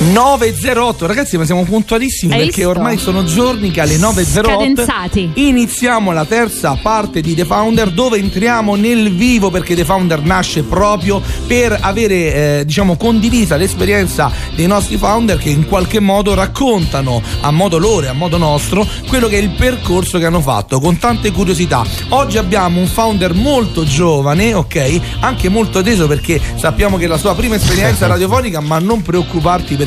9.08 ragazzi ma siamo puntualissimi Hai perché visto? ormai sono giorni che alle 9.08 Cadenzati. iniziamo la terza parte di The Founder dove entriamo nel vivo perché The Founder nasce proprio per avere eh, diciamo condivisa l'esperienza dei nostri founder che in qualche modo raccontano a modo loro e a modo nostro quello che è il percorso che hanno fatto con tante curiosità oggi abbiamo un founder molto giovane ok anche molto teso perché sappiamo che è la sua prima esperienza radiofonica ma non preoccuparti perché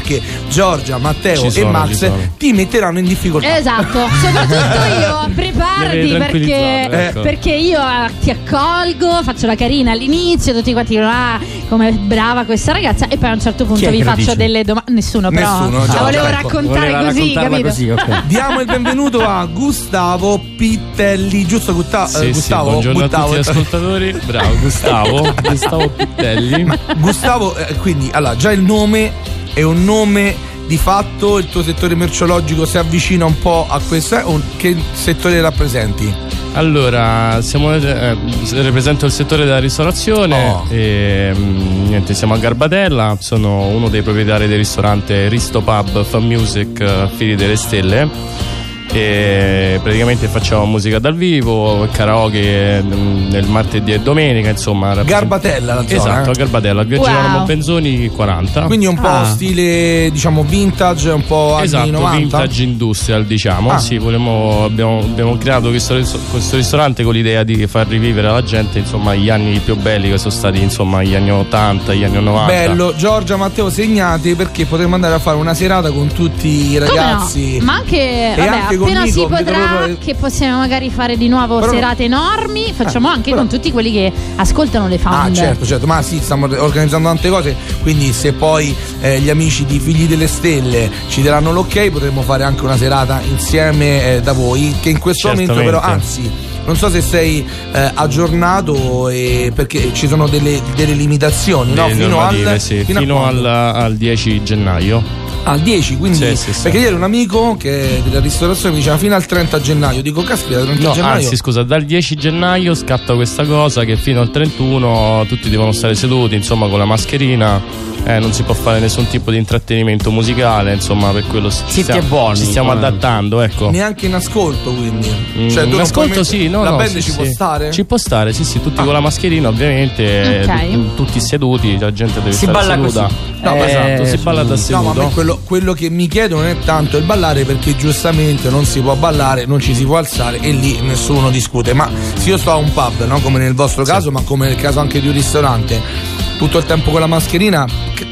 Giorgia, Matteo Ci e sono, Max sono. ti metteranno in difficoltà Esatto, soprattutto io, preparati perché, ecco. perché io eh, ti accolgo, faccio la carina all'inizio, tutti quanti dicono ah come brava questa ragazza e poi a un certo punto vi faccio dice? delle domande, nessuno però Nessuno, la Giorgia, volevo ecco. raccontare Voleva così, capito? così, ok. Diamo il benvenuto a Gustavo Pittelli, giusto Gutta- Sì, eh, Gustavo? sì, buongiorno a tutti gli ascoltatori. Bravo, Gustavo. Gustavo Pittelli. Gustavo, eh, quindi allora già il nome è un nome di fatto, il tuo settore merceologico si avvicina un po' a questo, eh, o che settore rappresenti? Allora, siamo, eh, rappresento il settore della ristorazione Oh. e mm, niente, siamo a Garbatella, sono uno dei proprietari del ristorante Risto Pub Fan Music eh, Fili delle Stelle e praticamente facciamo musica dal vivo, karaoke mm, nel martedì e domenica, insomma. Garbatella la zona. Esatto, a eh? Garbatella, Via Wow. Girolamo Benzoni 40. Quindi un po' Ah. stile, diciamo, vintage, un po' anni Esatto, 90. vintage industrial diciamo. Ah. Sì, volevamo- abbiamo, abbiamo creato questo, questo ristorante con l'idea di far rivivere alla gente insomma gli anni più belli che sono stati insomma gli anni 80, gli anni 90. Bello, Giorgia, Matteo, segnate perché potremmo andare a fare una serata con tutti i ragazzi. no? Ma anche, vabbè, anche Nico, si potrà, proprio- che possiamo magari fare di nuovo Però- serate enormi, facciamo Eh, anche però- con tutti quelli che ascoltano le Ah founder. certo, certo, ma sì, stiamo organizzando tante cose, quindi se poi eh, gli amici di Figli delle Stelle ci daranno l'ok potremmo fare anche una serata insieme eh, da voi, che in questo momento però, Certamente. anzi, non so se sei eh, aggiornato eh, perché ci sono delle, delle limitazioni, no? Fino, al, sì, fino fino al, al 10 gennaio. Al 10, quindi Sì, sì, sì. perché ieri un amico che della ristorazione mi diceva fino al 30 gennaio, dico caspita, 30 No, gennaio. anzi, scusa, dal 10 gennaio scatta questa cosa che fino al 31 tutti devono stare seduti, insomma, con la mascherina. Eh, non si può fare nessun tipo di intrattenimento musicale, insomma, per quello ci Zitti stiamo, e buoni, ci stiamo adattando, ecco. Neanche in ascolto, quindi. Mm, Cioè, tu ascolto sì, no, La no, band sì, ci sì. può stare? Ci può stare, sì, sì, tutti Ah. con la mascherina, ovviamente, Ok. eh, tu- tutti seduti, la gente deve Si stare balla seduta. così. No, Eh, esatto, si balla da No, seduto. ma a me quello, quello che mi chiedo non è tanto il ballare perché giustamente non si può ballare, non ci si può alzare e lì nessuno discute. Ma se io sto a un pub, no? come nel vostro caso, ma come nel caso anche di un ristorante, tutto il tempo con la mascherina,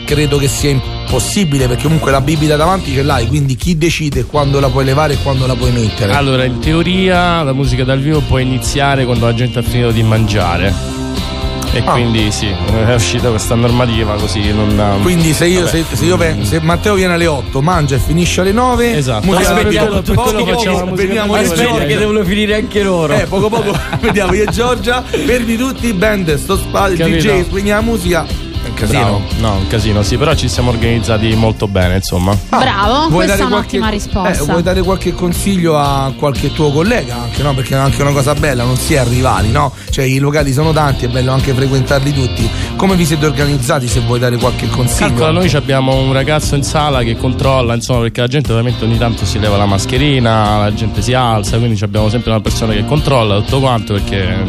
credo che sia impossibile perché comunque la bibita davanti ce l'hai, quindi chi decide quando la puoi levare e quando la puoi mettere? Allora, in teoria la musica dal vivo può iniziare quando la gente ha finito di mangiare. E Ah. quindi sì, è uscita questa normativa così non. Quindi se io, Vabbè. se, se io ven- se Matteo viene alle 8, mangia e finisce alle 9, Esatto. Aspettiamo, per Poco poco facciamo dal io e che devono finire anche loro. Eh, poco poco vediamo io e Giorgia, fermi tutti, band, sto spazio. DJ, spegni la musica. Casino. Bravo. No, un casino, sì, però ci siamo organizzati molto bene, insomma. Bravo, Vuoi questa dare è un'ottima qualche- risposta. Eh, vuoi dare qualche consiglio a qualche tuo collega anche, no? Perché è anche una cosa bella, non si è rivali, no? Cioè i locali sono tanti, è bello anche frequentarli tutti. Come vi siete organizzati se vuoi dare qualche consiglio? Calcola, noi abbiamo un ragazzo in sala che controlla, insomma, perché la gente ovviamente ogni tanto si leva la mascherina, la gente si alza, quindi abbiamo sempre una persona che controlla tutto quanto perché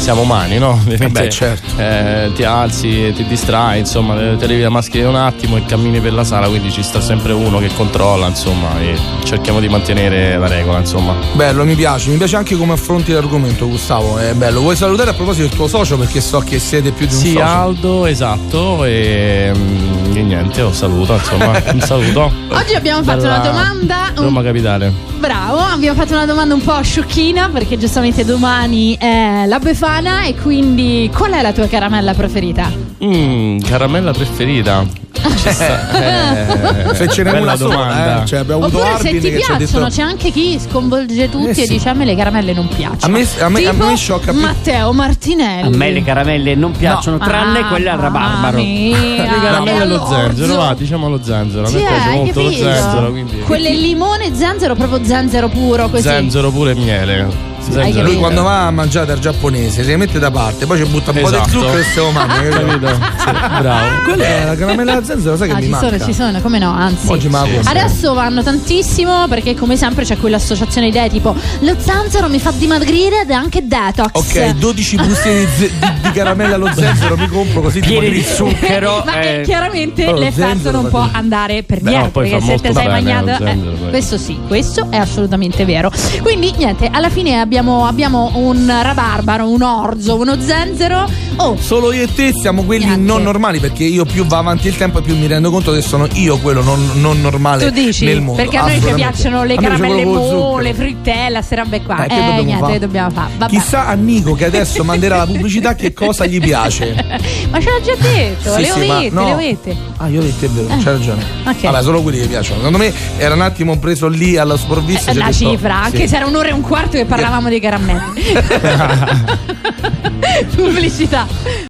siamo umani, no? Ovviamente, beh, certo. eh, ti alzi, ti distrai, insomma, te te levi la mascherina un attimo e cammini per la sala, quindi ci sta sempre uno che controlla, insomma, e cerchiamo di mantenere la regola, insomma. Bello, mi piace, mi piace anche come affronti l'argomento, Gustavo. È bello. Vuoi salutare a proposito del tuo socio? Perché so che siete più di un Sì, socio. Aldo, esatto, e, mm, e niente, lo saluto, insomma, un saluto. Oggi abbiamo fatto una domanda. un- Roma Capitale. Bravo, abbiamo fatto una domanda un po' sciocchina perché giustamente domani è la Befana e quindi qual è la tua caramella preferita? Mm, caramella preferita? Eh, Se ce n'è bella una sola, domanda. eh. Cioè, abbiamo avuto Oppure se ti che ci ha piacciono, detto c'è anche chi sconvolge tutti Eh sì. e dice a me le caramelle non piacciono. A me- a me- a tipo me sciocca più- Matteo Martinelli. A me le caramelle non piacciono, tranne quelle al rabarbaro. Le caramelle allo zenzero, va, diciamo allo zenzero. A me Sì, piace molto lo zenzero, quindi. Quelle limone e zenzero, proprio zenzero puro così. Zenzero pure miele. Capito? Lui quando va a mangiare dal giapponese si mette da parte, poi ci butta un po' Esatto. di zucchero e se lo mangia. Sì, bravo. Quella è la caramella alla zenzero, sai che Ah, mi ci manca. sono, ci sono, come no, anzi. Oggi Sì. Adesso vanno tantissimo perché come sempre c'è quell'associazione idee tipo lo zanzero mi fa dimagrire ed è anche detox. Ok, 12 buste di, di- caramella allo zenzero mi compro così Pieni di zucchero. Ma eh, chiaramente Oh, l'effetto non può andare per niente no, perché se te sei mangiato eh, questo sì questo è assolutamente vero quindi niente alla fine abbiamo, abbiamo un rabarbaro un orzo uno zenzero oh Solo io e te siamo quelli Niente. non normali perché io più va avanti il tempo e più mi rendo conto che sono io quello non, non normale tu dici nel mondo. perché a noi ci piacciono le caramelle mole frittelle queste robe qua Eh, che eh, dobbiamo niente fare? dobbiamo fare Vabbè. Chissà a Nico che adesso manderà la pubblicità che cosa gli piace. ma ce l'ha già detto Sì, le sì, ovette no. le ovette Ah, io ho detto è vero, Eh. c'hai ragione. Ok. Vabbè, solo quelli che piacciono. Secondo me era un attimo preso lì alla sprovvista. Eh, la detto- cifra, anche sì. se era un'ora e un quarto che parlavamo di caramelle. Pubblicità.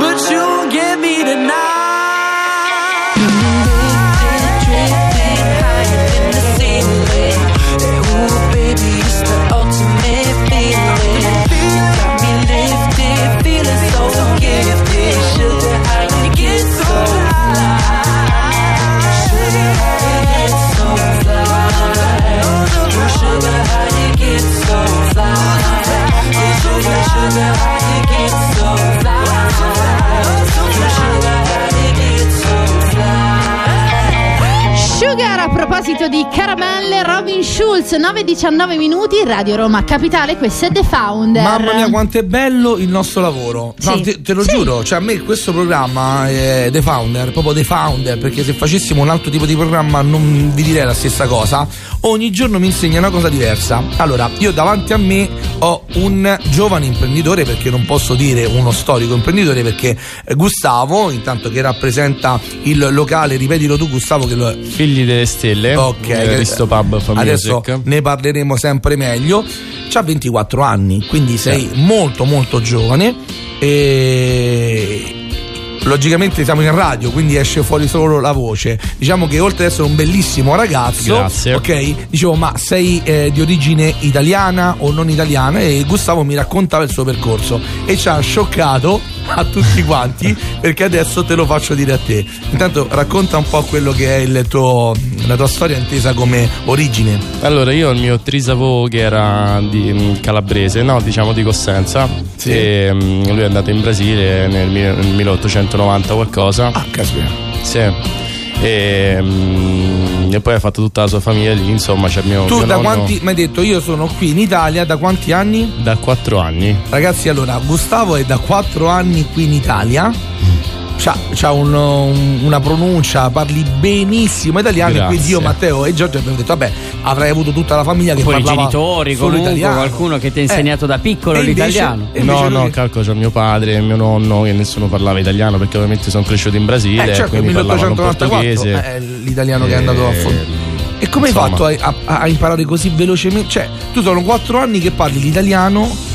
But you won't get me tonight. Schulz, 9-19 minuti, Radio Roma Capitale, questo è The Founder. Mamma mia, quanto è bello il nostro lavoro. No, Sì. te, te lo Sì. giuro, cioè a me questo programma è The Founder, proprio The Founder, perché se facessimo un altro tipo di programma non vi direi la stessa cosa. Ogni giorno mi insegna una cosa diversa. Allora, io davanti a me ho un giovane imprenditore, perché non posso dire uno storico imprenditore, perché eh, Gustavo, intanto che rappresenta il locale, ripetilo tu Gustavo che lo Figli delle stelle, Ok, eh, Risto Pub Fa adesso Ne parleremo sempre meglio. C'ha 24 anni, quindi sei molto molto giovane e logicamente siamo in radio, quindi esce fuori solo la voce. Diciamo che oltre ad essere un bellissimo ragazzo, Grazie. ok, dicevo, ma sei eh, di origine italiana o non italiana? E Gustavo mi raccontava il suo percorso e ci ha scioccato a tutti quanti perché adesso te lo faccio dire a te. Intanto racconta un po' quello che è il tuo, la tua storia intesa come origine. Allora, io il mio trisavò che era di mm, calabrese, no, diciamo di Cosenza, Sì. e mm, lui è andato in Brasile nel 1890 qualcosa. Ah, caspita. Sì. E, mm, e poi ha fatto tutta la sua famiglia lì, insomma, c'è mio, Tu mio da nonno quanti, mi hai detto, io sono qui in Italia da quanti anni? da 4 anni. Ragazzi, allora, Gustavo è da 4 anni qui in Italia. C'ha, c'ha un- un- una pronuncia, parli benissimo italiano. E Grazie. quindi io, Matteo e Giorgio abbiamo detto: Vabbè, avrai avuto tutta la famiglia che Poi i parlava genitori, solo comunque, italiano. qualcuno che ti ha insegnato da piccolo e invece- l'italiano. e invece No, lui- no, calcolo c'è mio padre e mio nonno che nessuno parlava italiano perché ovviamente sono cresciuto in Brasile, Eh, certo, quindi nel parlavano 1894 portoghese. è l'italiano che è andato a fondo. E come hai fatto a, a- a imparare così velocemente? Cioè, tu sono 4 anni che parli l'italiano.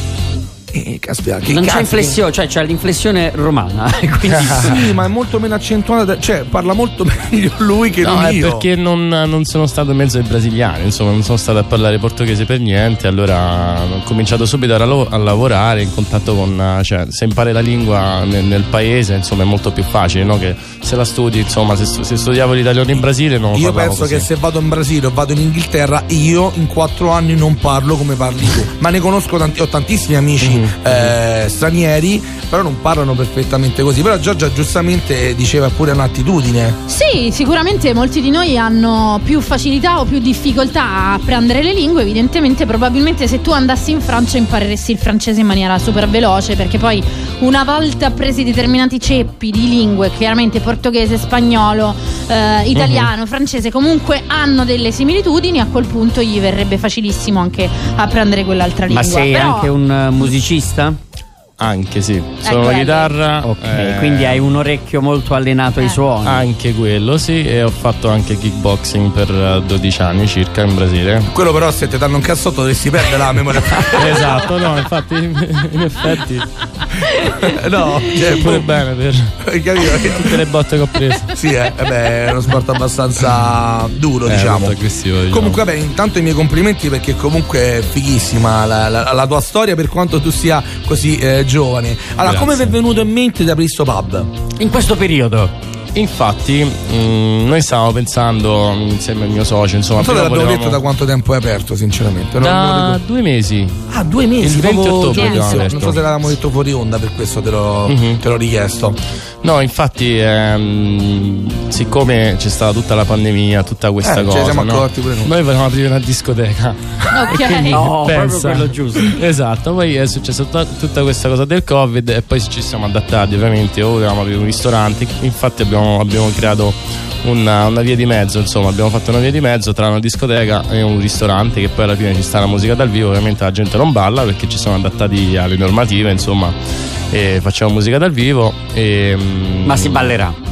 E caspita, che non c'è inflessione, cioè c'è l'inflessione romana. Quindi Sì, ma è molto meno accentuata, cioè parla molto meglio lui che No, non è io. perché non, non sono stato in mezzo ai brasiliani, insomma, non sono stato a parlare portoghese per niente. Allora ho cominciato subito a, lavo- a lavorare in contatto con. eh, cioè, se impari la lingua nel, nel paese, insomma, è molto più facile, no? Che se la studi, insomma, se, se studiavo l'italiano in Brasile non lo Io penso così. che se vado in Brasile o vado in Inghilterra, io in quattro anni non parlo come parli tu. Ma ne conosco tanti, ho tantissimi amici Mhm. eh, stranieri, però non parlano perfettamente così. Però Giorgia giustamente diceva pure un'attitudine. Sì, sicuramente molti di noi hanno più facilità o più difficoltà a apprendere le lingue, evidentemente probabilmente se tu andassi in Francia impareresti il francese in maniera super veloce perché poi una volta presi determinati ceppi di lingue, chiaramente portoghese, spagnolo, eh, italiano, francese, comunque hanno delle similitudini, a quel punto gli verrebbe facilissimo anche apprendere quell'altra lingua. Ma sei Però- anche un eh, musicista? Anche sì, sono Ecco, la ecco. chitarra. Ok, eh, quindi hai un orecchio molto allenato ai Eh. suoni. Anche quello, sì, e ho fatto anche kickboxing per eh, 12 anni circa in Brasile. Quello però se ti danno un cazzotto dovresti perdere la memoria. esatto, no, infatti, in effetti, no, cioè, pure boh, bene per capito? tutte le botte che ho preso. Sì, eh, eh beh, è uno sport abbastanza duro, Eh, diciamo. diciamo. Comunque, vabbè, intanto i miei complimenti perché comunque è fighissima la, la- la tua storia per quanto tu sia così eh, giovane. Allora, Grazie. come vi è venuto in mente di aprire sto pub? In questo periodo. Infatti, mm, noi stavamo pensando mm, insieme al mio socio, insomma, Non so l'abbiamo volevamo- detto da quanto tempo è aperto, sinceramente. Non- non lo da ricordo. due mesi. Ah, due mesi. il 20 proprio ottobre Non so se l'avevamo detto fuori onda, per questo te l'ho, Mhm. te l'ho richiesto. No, infatti, ehm, siccome c'è stata tutta la pandemia, tutta questa Eh, cosa, siamo no? accorti pure noi. noi volevamo aprire una discoteca. Ok. No, proprio Pensa. quello giusto. Esatto, poi è successa tutta, tutta questa cosa del Covid e poi ci siamo adattati ovviamente, o volevamo aprire un ristorante, infatti abbiamo, abbiamo creato una, una via di mezzo, insomma abbiamo fatto una via di mezzo tra una discoteca e un ristorante che poi alla fine ci sta la musica dal vivo, ovviamente la gente non balla perché ci siamo adattati alle normative, insomma, facciamo musica dal vivo. E, mm, Ma si ballerà.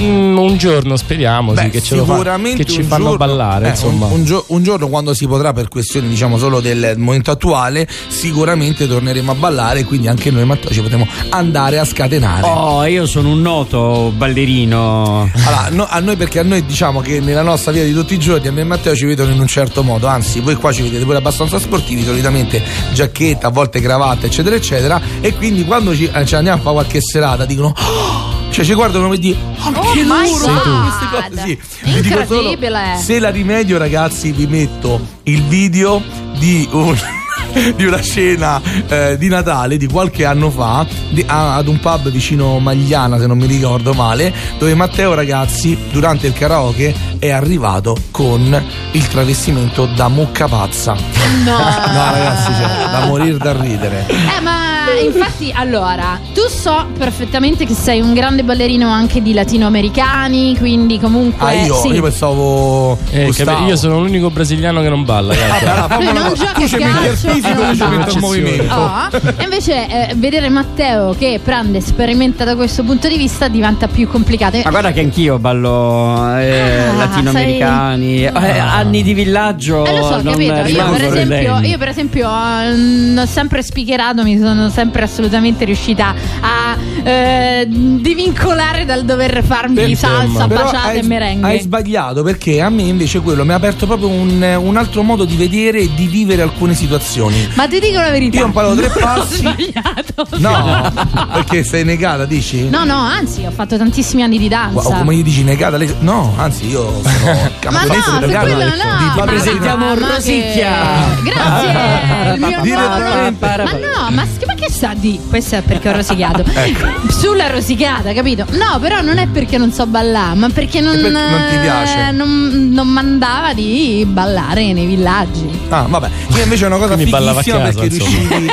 Mm, un giorno speriamo sì, Beh, che, ce lo fa- sicuramente che ci un fanno giorno- ballare, eh, insomma. un, un gio- un giorno quando si potrà per questioni diciamo solo del momento attuale sicuramente torneremo a ballare e quindi anche noi Matteo ci potremo andare a scatenare Oh, io sono un noto ballerino. Allora, no- a noi perché a noi diciamo che nella nostra vita di tutti i giorni a me e Matteo ci vedono in un certo modo, anzi voi qua ci vedete pure abbastanza sportivi, solitamente giacchetta, a volte cravatta eccetera eccetera e quindi quando ci, eh, ci andiamo a fare qualche serata dicono "Oh!" Cioè ci guardano come dire anche Oh my loro queste cose sì. Solo, se la rimedio ragazzi vi metto il video di un di una scena eh, di Natale di qualche anno fa di- a- ad un pub vicino Magliana, se non mi ricordo male, dove Matteo Ragazzi durante il karaoke è arrivato con il travestimento da mucca pazza. No, No, ragazzi, cioè, da morire da ridere. Eh, ma infatti, allora, tu so perfettamente che sei un grande ballerino anche di latinoamericani, quindi comunque. Ah, io, sì. io pensavo. Eh, capi- io sono l'unico brasiliano che non balla, Lui una non gioca Tu a ci metti il calcio fisico, e io non metto il movimento. Oh, e invece eh, vedere Matteo che prende sperimenta da questo punto di vista diventa più complicato. Ma guarda che anch'io ballo eh, Ah, latinoamericani, eh, anni di villaggio. Eh, lo so, non capito. Io per, esempio, io per esempio ho sempre spicherato, mi sono sempre assolutamente riuscita a eh, divincolare dal dover farmi Per- salsa, Però baciate hai, e merengue. hai sbagliato perché a me invece quello mi ha aperto proprio un, un altro modo di vedere e di vivere alcune situazioni. Ma ti dico la verità. Io ho imparato tre non ho passi. sbagliato. No, perché sei negata, dici? No, no, anzi, ho fatto tantissimi anni di danza. O come gli dici negata? Lei... No, anzi, io sono Ma campionessa no, su italiano. quello no. Ma- presentiamo ma- Rosicchia. che- Grazie. Il mio nuovo- Ma no, ma, ma che sa di? Questo è perché ho rosicato. Ecco. Sulla rosicata, capito? No, però non è perché non so ballare, ma perché non, perché non ti piace? eh, Non, non mandava di ballare nei villaggi. Ah, vabbè. Io invece è una cosa Quindi ballava a fighissima casa, perché insomma. riuscivi.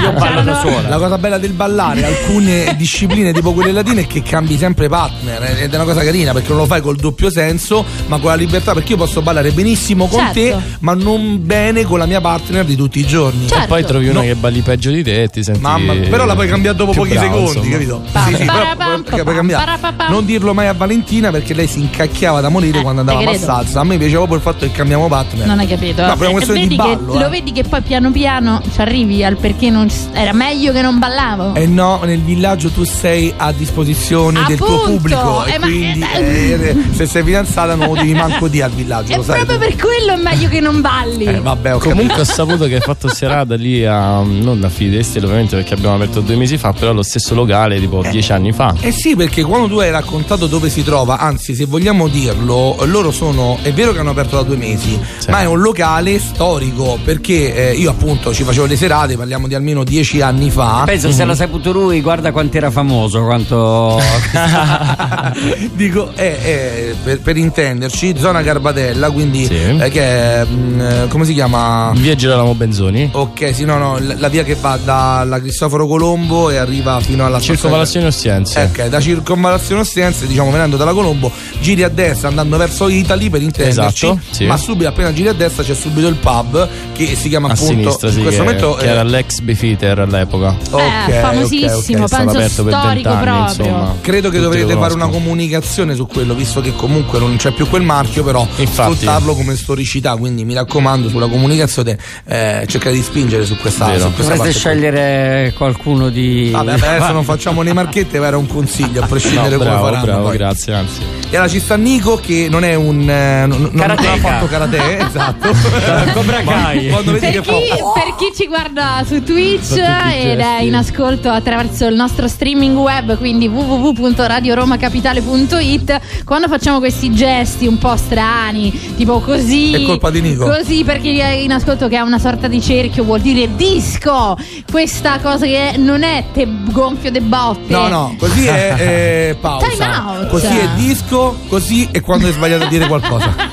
Io ballo da sola. La cosa bella del ballare, alcune discipline tipo quelle latine è che cambi sempre partner ed è una cosa carina perché non lo fai col doppio senso ma con la libertà perché io posso ballare benissimo con Certo. te ma non bene con la mia partner di tutti i giorni. Certo. Poi trovi una No. che balli peggio di te e ti senti. Mamma, però la puoi cambiare dopo pochi bravo, secondi, insomma. capito? Pam, Sì, sì, però parapam, puoi- puoi cambiare. Non dirlo mai a Valentina perché lei si incacchiava da morire Eh, quando te andavamo a salsa. A me piaceva proprio il fatto che cambiamo partner. Non hai capito? No, per una E questione di ballo. Lo eh. vedi che poi piano piano ci arrivi al perché non era meglio che non ballavo. Eh no, nel villaggio tu sei a disposizione del tuo Appunto, pubblico eh, e ma- quindi eh, eh, se sei fidanzata non lo devi manco di al villaggio, E lo sai. proprio tu. per quello è meglio che non balli. Eh, vabbè, ho Comunque ho saputo che hai fatto serata lì a. non a Fidestil, ovviamente perché abbiamo aperto due mesi fa, però allo stesso locale, tipo dieci anni fa. Eh sì, perché quando tu hai raccontato dove si trova, anzi, se vogliamo dirlo, loro sono. È vero che hanno aperto da due mesi, Sì. ma è un locale storico. Perché eh, io appunto ci facevo le serate, parliamo di almeno dieci anni fa. Penso se l'ha saputo lui, guarda quanto era famoso, quanto. Dico, eh, eh, per, per intenderci, zona Garbatella, quindi Sì. eh, che è. mm, eh, come si chiama? Via Girolamo Benzoni. Ok, sì, no, no, la, la via che va dalla Cristoforo Colombo e arriva fino alla Circonvallazione Ostiense. Ok, da circonvallazione Ostiense, diciamo venendo dalla Colombo, giri a destra andando verso Italy per intenderci. Esatto, sì. Ma subito appena giri a destra c'è subito il pub che si chiama A appunto sinistra, sì, in questo che, momento che eh, era l'ex Beefeater all'epoca. ok, Eh, famosissimo, ok, ok. penso stato aperto per storico vent'anni, proprio. insomma. Credo che Tutti dovrete fare una comunicazione su quello, visto che comunque non c'è più quel marchio, però Infatti. sfruttarlo come storicità. Quindi mi raccomando, sulla comunicazione eh, cercate di spingere su questa, Vero. su questa Dovreste qui. scegliere qualcuno di. Vabbè, adesso non facciamo le marchette, ma era un consiglio a No, prescindere come bravo, faranno. bravo, poi. grazie, anzi. E allora ci sta Nico che non è un. eh, non, non ha fatto karate, esatto. Cobra Kai. Quando Per chi, fa. per chi ci guarda su Twitch ed è in ascolto attraverso il nostro streaming web, quindi www.radioromacapitale.it, quando facciamo questi gesti un po' strani, tipo così. È colpa di Nico. Così perché è in ascolto che è una sorta di cerchio, vuol dire disco. Questa cosa che non è te gonfio de botte. No, no, così è eh, pausa. Time out. Così è disco, così è quando hai sbagliato a dire qualcosa.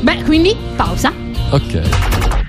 Beh, quindi pausa. Ok.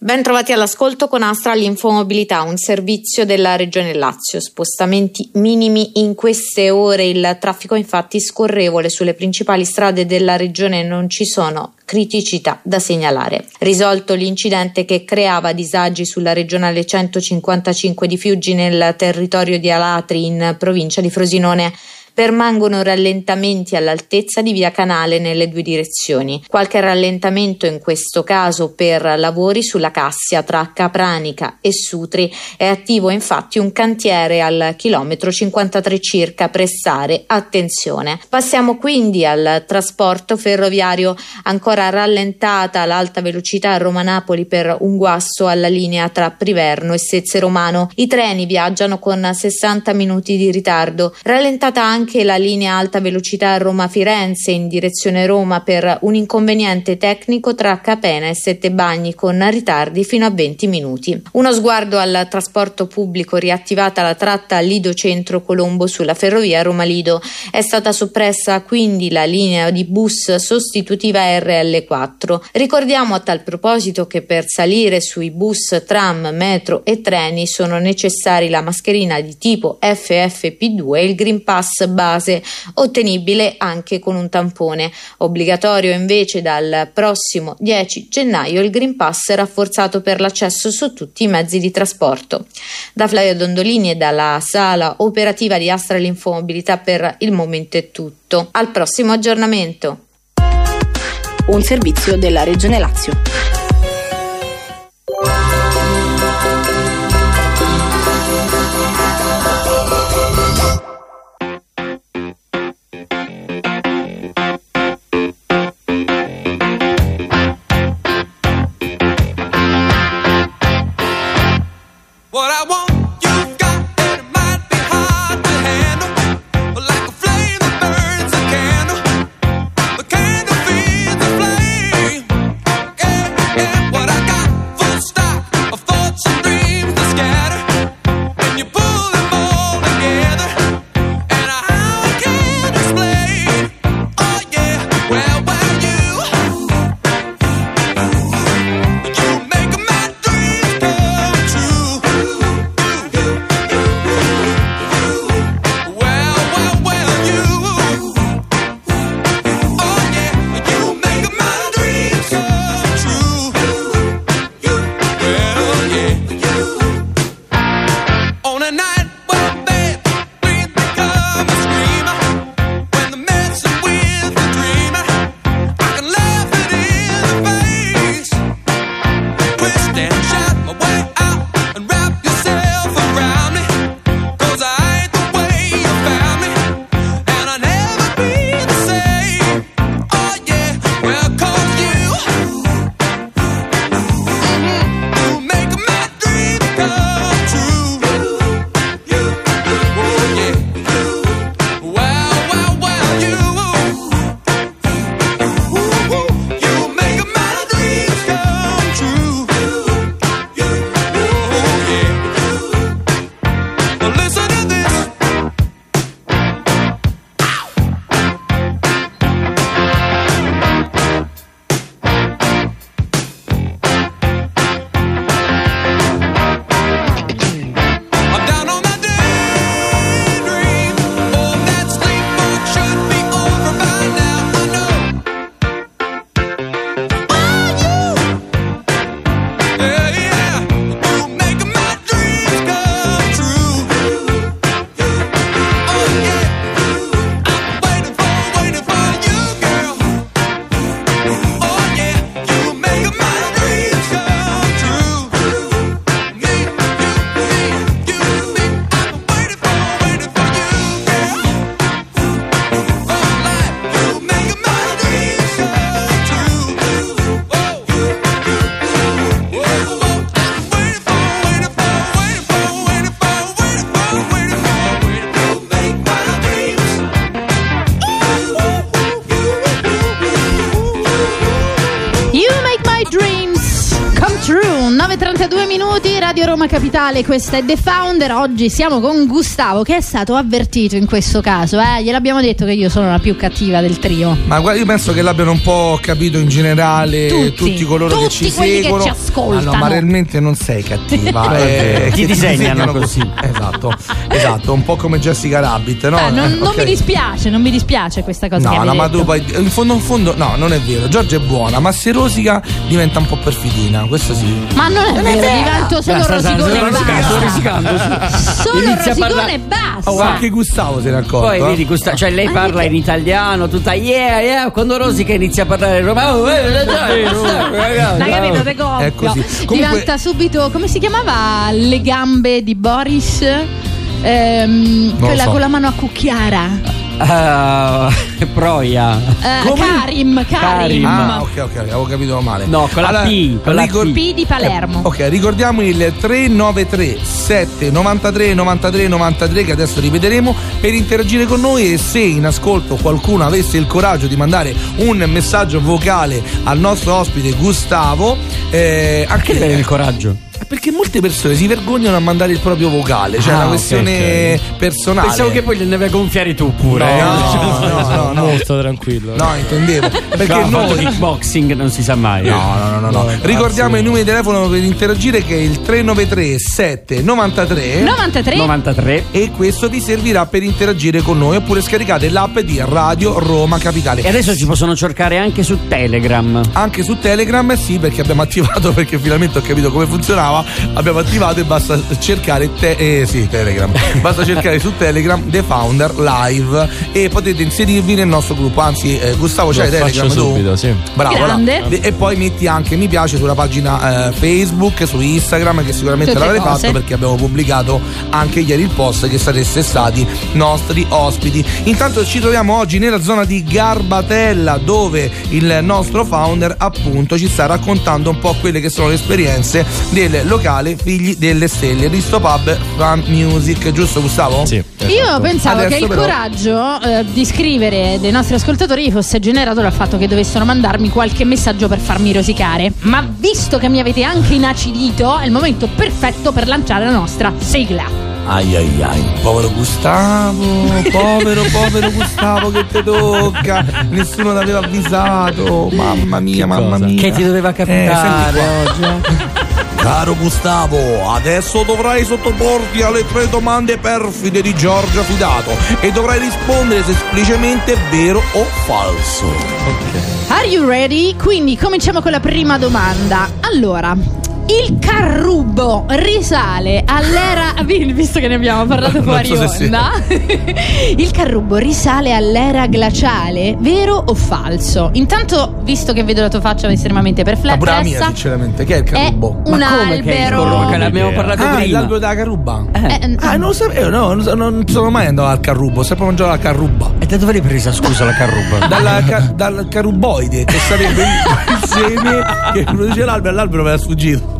Ben trovati all'ascolto con Astral Infomobilità, un servizio della Regione Lazio. Spostamenti minimi in queste ore, il traffico infatti scorrevole sulle principali strade della regione non ci sono criticità da segnalare. Risolto l'incidente che creava disagi sulla regionale 155 di Fiuggi nel territorio di Alatri in provincia di Frosinone, permangono rallentamenti all'altezza di via Canale nelle due direzioni. Qualche rallentamento in questo caso per lavori sulla Cassia tra Capranica e Sutri. È attivo infatti un cantiere al chilometro 53 circa Pressare. Attenzione. Passiamo quindi al trasporto ferroviario ancora rallentata l'alta velocità Roma-Napoli per un guasso alla linea tra Priverno e Sezze Romano. I treni viaggiano con 60 minuti di ritardo. Rallentata anche la linea alta velocità Roma-Firenze in direzione Roma per un inconveniente tecnico tra Capena e Sette Bagni con ritardi fino a 20 minuti. Uno sguardo al trasporto pubblico riattivata la tratta Lido Centro Colombo sulla ferrovia Roma-Lido. È stata soppressa quindi la linea di bus sostitutiva RL4. Ricordiamo a tal proposito che per salire sui bus, tram, metro e treni sono necessari la mascherina di tipo FFP2 e il Green Pass base, ottenibile anche con un tampone. Obbligatorio invece dal prossimo 10 gennaio il Green Pass rafforzato per l'accesso su tutti i mezzi di trasporto. Da Flavio Dondolini e dalla sala operativa di Astra l'Infomobilità per il momento è tutto. Al prossimo aggiornamento. Un servizio della Regione Lazio. Roma Capitale, questa è The Founder. Oggi siamo con Gustavo che è stato avvertito in questo caso. Eh? Gliel'abbiamo detto che io sono la più cattiva del trio. Ma guarda, io penso che l'abbiano un po' capito in generale Tutti. tutti, coloro che Tutti ci quelli che seguono. ci ascoltano. Ah, no, ma realmente non sei cattiva. eh, Ti che disegnano disegnano così. Esatto, esatto, un po' come Jessica Rabbit, no? Eh, non, Eh, non mi dispiace, non mi dispiace questa cosa No, hai no, ma detto. tu poi in fondo in fondo no, non è vero. Giorgia è buona, ma se rosica diventa un po' perfidina, questo sì. Ma non è vero, divento solo Grazie, sta- sta- rosicone sto e sto basta. risicando, sì. Solo Inizia a rosicone parlare- e basta. Oh, anche Gustavo se ne è accorto. Poi eh. vedi, Gusta- cioè lei parla in italiano, tutta yeah, yeah, quando Rosica inizia a parlare romano, eh, eh, eh, capito, te coppia. È così. Comunque- Diventa subito, come si chiamava? Le gambe di Boris? Ehm, quella so. con la mano a cucchiara. Ah, Proia. Eh, Come? Karim, Karim. Ah, ok, ok, avevo capito male. No, con la P, con la ricor- P di Palermo. Ok, ricordiamo il 393 7 93 93 93 che adesso ripeteremo per interagire con noi e se in ascolto qualcuno avesse il coraggio di mandare un messaggio vocale al nostro ospite Gustavo, eh, anche avere il coraggio? Perché molte persone si vergognano a mandare il proprio vocale, cioè Ah, una questione personale. Pensavo che poi le deve gonfiare tu pure. eh. No, no, no, no. Molto tranquillo. No, intendevo. Perché No, noi kickboxing non si sa mai. No, no, no, no, no. Ricordiamo i numeri di telefono per interagire che è il 393 7 93 93 93. e questo vi servirà per interagire con noi oppure scaricate l'app di Radio Roma Capitale. E adesso ci possono cercare anche su Telegram. Anche su Telegram sì, perché abbiamo attivato, perché finalmente ho capito come funzionava, abbiamo attivato e basta cercare te- eh, sì, Telegram. Basta cercare su Telegram The Founder Live e potete inserirvi nel nostro gruppo. Anzi, eh, Gustavo, c'hai Telegram faccio tu? subito, sì. Bravo, Grande. E poi metti anche mi piace sulla pagina eh, Facebook, su Instagram, che sicuramente Tutte l'avrete cose. fatto perché abbiamo pubblicato anche ieri il post che sareste stati nostri ospiti. Intanto ci troviamo oggi nella zona di Garbatella, dove il nostro founder appunto ci sta raccontando un po' quelle che sono le esperienze del locale Figli delle Stelle, Risto Pub Fan Music, giusto Gustavo? Sì. Io esatto. pensavo Adesso che il però- coraggio eh, di scrivere dei nostri ascoltatori fosse generato dal fatto che dovessero mandarmi qualche messaggio per farmi rosicare. Ma visto che mi avete anche inacidito, è il momento perfetto per lanciare la nostra sigla. Ai ai ai, povero Gustavo, povero povero Gustavo che ti tocca, nessuno ti aveva avvisato, mamma mia, mamma cosa? mia. Che ti doveva capitare senti qua. oggi? Caro Gustavo, adesso dovrai sottoporti alle tre domande perfide di Giorgia Fidato e dovrai rispondere semplicemente vero o falso. Are you ready? Quindi cominciamo con la prima domanda. Allora, il carrubo risale all'era. Visto che ne abbiamo parlato fuori so onda. il carrubo risale all'era glaciale, vero o falso? Intanto, visto che vedo la tua faccia estremamente Ma pure la mia, perplessa, sinceramente, che è il è carrubo? un Ma come che è il carrubo? Che albero. l'abbiamo parlato Ah, è prima. l'albero della carruba. Eh, Ah, non lo sapevo, no, non, so- non sono mai andato al carrubo, ho sempre mangiato la carruba. E da dove l'hai presa, scusa, la carruba? Dalla ca- dal caruboide, che sarebbe il, il seme che produce l'albero, l'albero me l'ha sfuggito.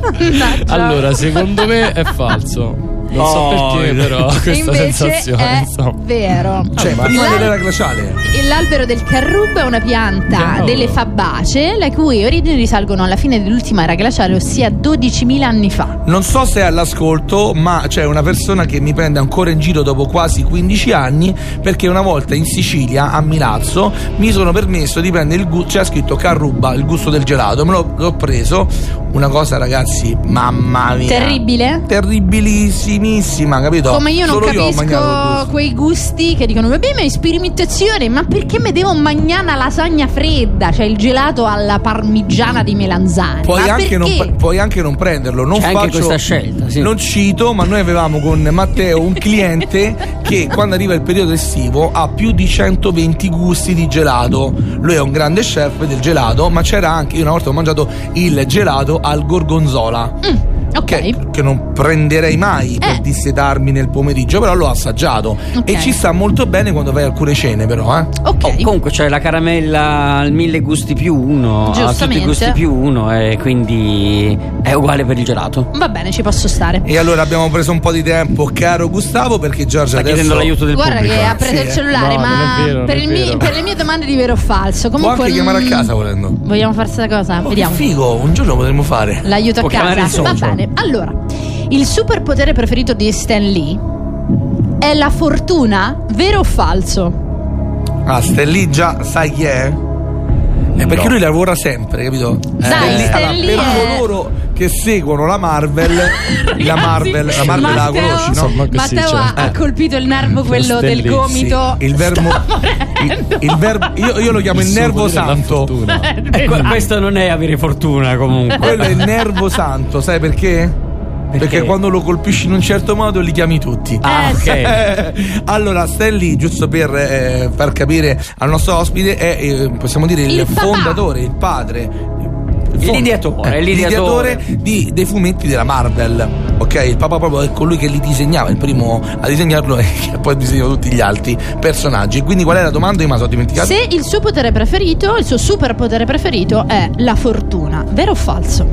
Allora, secondo me è falso. Non so Oh, perché, però, questa Invece sensazione. è insomma. vero. Cioè, prima dell'era glaciale. L'albero del carrubo è una pianta Già. delle fabacee, le cui origini risalgono alla fine dell'ultima era glaciale, ossia 12.000 anni fa. Non so se è all'ascolto, ma c'è una persona che mi prende ancora in giro dopo quasi 15 anni perché una volta in Sicilia, a Milazzo, mi sono permesso di prendere il gusto, c'è scritto Carruba, il gusto del gelato, me l'ho, l'ho preso, una cosa ragazzi, mamma mia. Terribile? Terribilissimissima, capito? Come io non Solo io capisco gusto. quei gusti che dicono vabbè ma è sperimentazione ma perché mi devo mangiare una lasagna fredda cioè il gelato alla parmigiana di melanzane Puoi ma anche, non, puoi anche non prenderlo, non C'è anche faccio, questa scelta, sì. Non cito, ma noi avevamo con Matteo un cliente che quando arriva il periodo estivo ha più di 120 gusti di gelato. Lui è un grande chef del gelato, ma c'era anche, io una volta ho mangiato il gelato al gorgonzola. Ok Che, che non prenderei mai per Eh. dissetarmi nel pomeriggio, però l'ho assaggiato. Ok. E ci sta molto bene quando fai alcune cene, però, eh. ok Oh, comunque c'è la caramella al mille gusti più uno, a tutti i gusti più uno e quindi è uguale per il gelato. va bene ci posso stare E allora abbiamo preso un po' di tempo, caro Gustavo, perché Giorgia Sta adesso chiedendo l'aiuto del Guarda pubblico. che ha preso Sì, il eh. cellulare, No, ma vero, per, vero. per le mie domande di vero o falso. Può Comunque, anche chiamare a mm, casa volendo. Vogliamo fare questa cosa? Oh, Vediamo. Che figo, un giorno lo potremmo fare. L'aiuto a Può casa. Va socio. Bene. Allora, il superpotere preferito di Stan Lee è la fortuna, vero o falso? Ah, Stan lì già sai chi è? È perché No. lui lavora sempre, capito? Dai, Stan Lee- Stan allora, Lee per è- coloro che seguono la Marvel, la Marvel, la Marvel la Matteo, conosci, no? Matteo cioè. ha, ha Eh. colpito il nervo quello del gomito. Il verbo il, il verbo io, io lo chiamo il, suo nervo la santo. Eh, que- questo non è avere fortuna comunque. Quello è il nervo santo, sai perché? Perché? quando lo colpisci in un certo modo li chiami tutti. Ah, ok. allora, Stanley, giusto per eh, far capire al nostro ospite, è eh, possiamo dire il, Il papà. fondatore, il padre. Il L'ideatore, eh, l'ideatore. l'ideatore di- dei fumetti della Marvel. Ok, il papà proprio è colui che li disegnava, il primo a disegnarlo e che poi ha disegnato tutti gli altri personaggi. Quindi qual è la domanda? Io me la sono dimenticata. Se il suo potere preferito, il suo superpotere preferito è la fortuna, vero o falso?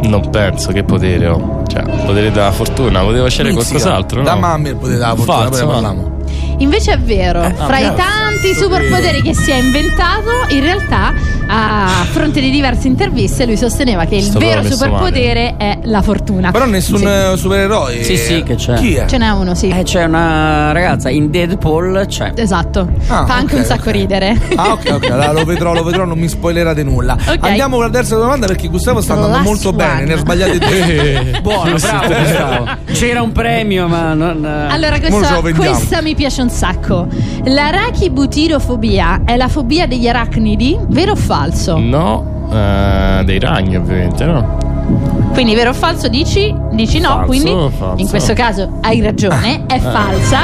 Non penso che potere ho. Cioè, potere della fortuna, potevo scegliere Mizzica. qualcos'altro, no? Da mamma il potere della fortuna, Falso, poi no. parliamo. Invece è vero, fra i chiaro. tanti superpoteri che si è inventato, in realtà a fronte di diverse interviste lui sosteneva che il Sto vero superpotere è la fortuna. Però nessun Sì. eh, supereroe. Sì, sì, che c'è. Chi è? Ce n'è uno, sì. Eh, c'è una ragazza in Deadpool, c'è. Esatto, Ah, fa anche ok, un sacco ok. ridere. Ah, ok, ok, allora lo vedrò, lo vedrò, non mi spoilerate nulla. Ok. Andiamo con la terza domanda perché Gustavo sta andando Last molto one. bene, ne ha sbagliate due. Buono, bravo, bravo. C'era un premio, ma non. eh. Allora, questa, questa mi piace un sacco. L'arachibutirofobia è la fobia degli arachnidi, vero o falso? No, eh, dei ragni ovviamente, no? Quindi vero o falso dici? Dici no, Falso, quindi falso. in questo caso hai ragione, è falsa.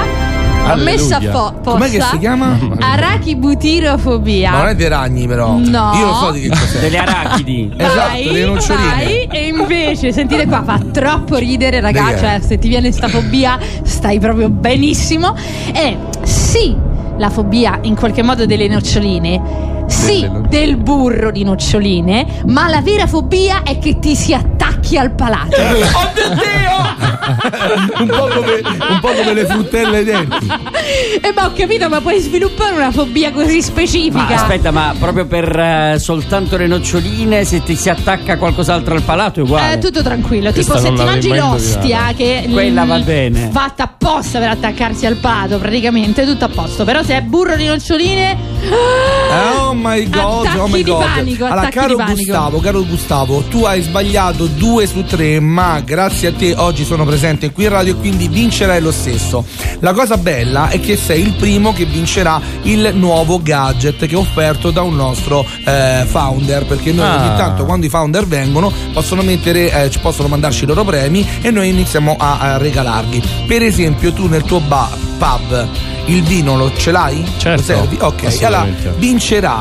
Ho Alleluia. messo a po- posta. Com'è che si chiama? Arachibutirofobia. Ma non è dei ragni, però. No. Io lo so di che cos'è. Delle arachidi. Esatto, Vai, delle noccioline. vai, e invece, sentite qua, fa troppo ridere, ragazzi. Cioè, se ti viene sta fobia, stai proprio benissimo. E sì, la fobia in qualche modo delle noccioline. Sì, del burro di noccioline, ma la vera fobia è che ti si attacchi al palato. Oh mio Dio! un, po come, un po' come le fruttelle ai denti. E ma ho capito, ma puoi sviluppare una fobia così specifica? Ma aspetta, ma proprio per eh, soltanto le noccioline, se ti si attacca qualcos'altro al palato è uguale. Eh, tutto tranquillo, tipo Questa se non ti mangi l'ostia che Quella l- va bene. fatta apposta per attaccarsi al palato, praticamente tutto a posto. Però se è burro di noccioline Oh my god, Attacchi oh my di god. panico, allora, caro. Gustavo, caro Gustavo, tu hai sbagliato due su tre, ma grazie a te oggi sono presente qui in radio e quindi vincerai lo stesso. La cosa bella è che sei il primo che vincerà il nuovo gadget che è offerto da un nostro eh, founder, perché noi Ah. ogni tanto quando i founder vengono possono mettere, eh, ci possono mandarci i loro premi e noi iniziamo a, a regalarli. Per esempio, tu nel tuo ba- pub il vino lo ce l'hai? Certo, Lo servi? Ok, allora assolutamente.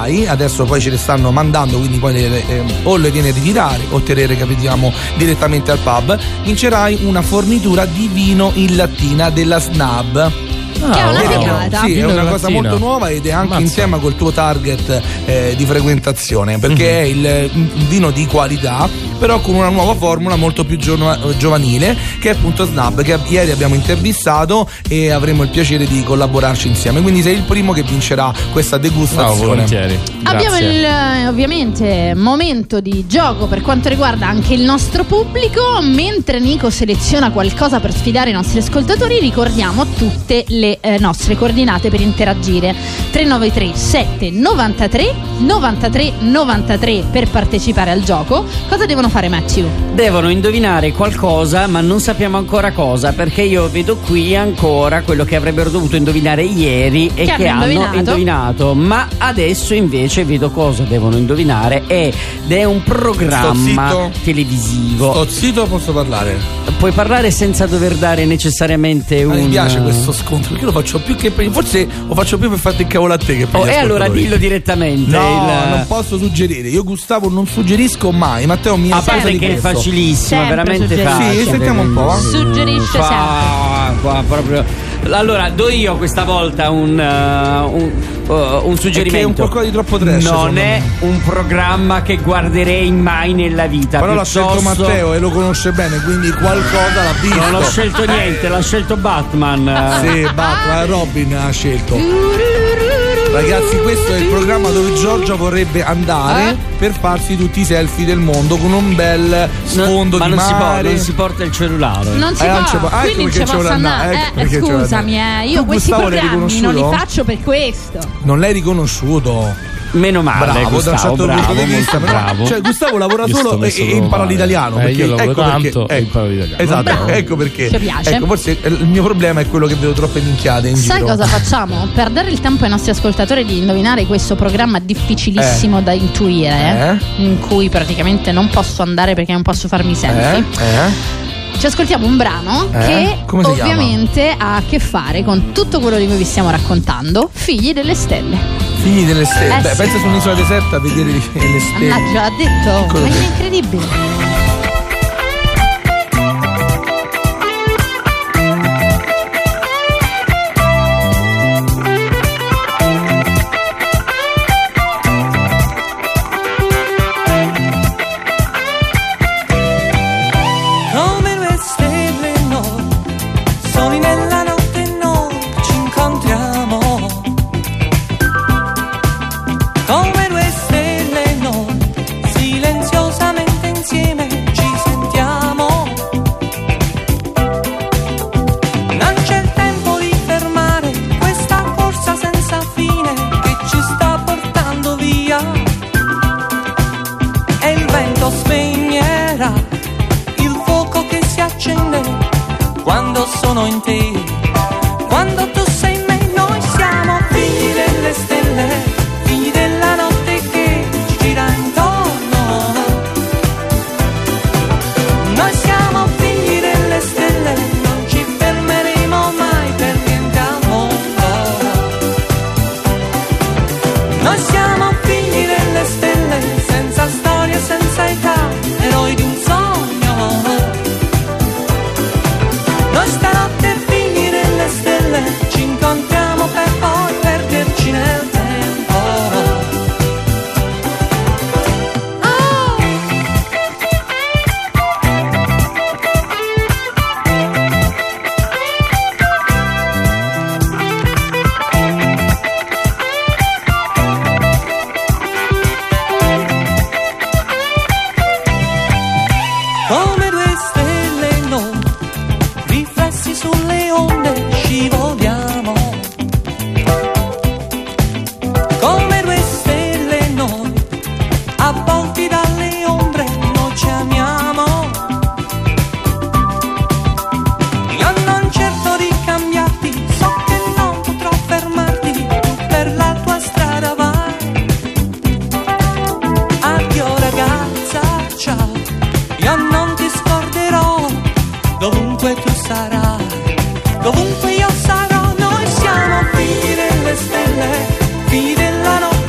Vincerai, adesso poi ce le stanno mandando, quindi poi le- eh, o le viene a ritirare o te le recapitiamo direttamente al pub, vincerai una fornitura di vino in lattina della Snab. che è una figata. Sì, è una cosa lattina. molto nuova ed è anche Ammazza. in tema col tuo target eh, di frequentazione, perché Mhm. è il mm, vino di qualità, però con una nuova formula molto più giova- giovanile, che è appunto Snab, che ieri abbiamo intervistato e avremo il piacere di collaborarci insieme. Quindi sei il primo che vincerà questa No, degustazione. volentieri. Abbiamo Grazie. il eh, ovviamente momento di gioco per quanto riguarda anche il nostro pubblico. Mentre Nico seleziona qualcosa per sfidare i nostri ascoltatori, ricordiamo tutte le eh, nostre coordinate per interagire. 393 793 93 93 per partecipare al gioco. Cosa devono fare Matthew? Devono indovinare qualcosa, ma non sappiamo ancora cosa, perché io vedo qui ancora quello che avrebbero dovuto indovinare ieri e Che che, hanno hanno indovinato. indovinato. Ma adesso invece vedo cosa devono indovinare ed è un programma Sto zitto. televisivo. Sto zitto o posso parlare? Puoi parlare senza dover dare necessariamente Ma un mi piace questo scontro, perché io lo faccio più che per. Forse lo faccio più per farti il cavolo a te che Oh, e allora dillo direttamente. No, il- non posso suggerire. Io, Gustavo, non suggerisco mai. Matteo mi A accusa parte che è questo. facilissimo, Sempre veramente facile. Sì, sentiamo un po'. Suggerisce Qua, qua proprio. Allora, do io questa volta un, uh, un, uh, un suggerimento. È che è un qualcosa di troppo trash, Non è un programma che guarderei mai nella vita. Però l'ha scelto piuttosto- Matteo e lo conosce bene, quindi qualcosa l'ha visto. Non ho scelto niente, l'ha scelto Batman. Sì, Batman, Robin ha scelto. Ragazzi, questo è il programma dove Giorgia vorrebbe andare Eh? per farsi tutti i selfie del mondo con un bel No, sfondo ma di non si, può, mare. non si porta il cellulare. Non si Eh, non può, può- ah, ecco quindi non perché ci posso andare, andare. ecco Eh, scusami, eh, io Tu, questi Gustavo, programmi non li faccio per questo. Non l'hai riconosciuto. Meno male, Bravo, da un Gustavo, certo bravo, punto di vista. però- bravo. Cioè, Gustavo lavora solo e, e impara l'italiano. Eh, perché- io lavoro ecco tanto perché, e imparo l'italiano. Esatto, Bravo. ecco perché. Ci piace. Ecco, forse eh, il mio problema è quello che vedo troppe minchiate in Sai giro. cosa facciamo? Per dare il tempo ai nostri ascoltatori di indovinare questo programma difficilissimo da intuire, in cui praticamente non posso andare perché non posso farmi Eh? selfie. Eh? Ci ascoltiamo un brano Eh? che si chiama? ovviamente ha a che fare con tutto quello di cui vi stiamo raccontando, Figli delle Stelle. Figli delle stelle. Eh Beh, sì. pensa su un'isola deserta a vedere le stelle. Mannaggia, ha detto, Piccolo ma è incredibile. Che si tu sarai, dovunque io sarò, noi siamo figli delle stelle, figli della notte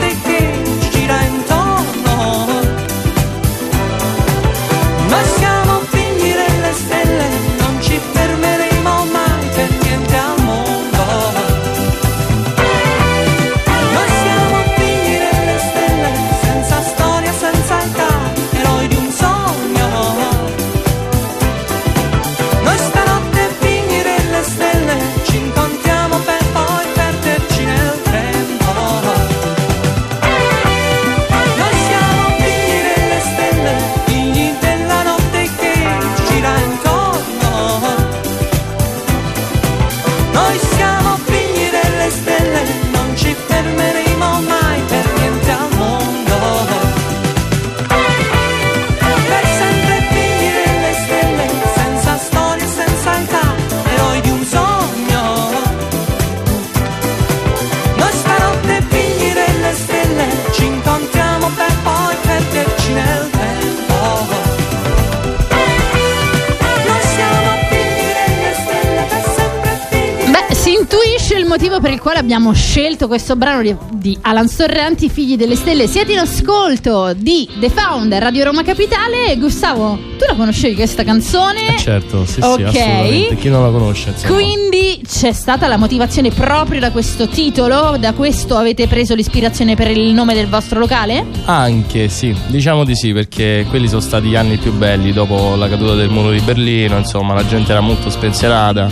per il quale abbiamo scelto questo brano di, di Alan Sorrenti, Figli delle Stelle. Siete in ascolto di The Founder, Radio Roma Capitale. Gustavo, tu la conoscevi questa canzone? Eh, certo, sì, Ok. sì, assolutamente. Chi non la conosce, insomma. Quindi c'è stata la motivazione proprio da questo titolo? Da questo avete preso l'ispirazione per il nome del vostro locale? Anche sì, diciamo di sì, perché quelli sono stati gli anni più belli dopo la caduta del muro di Berlino, insomma, la gente era molto spensierata,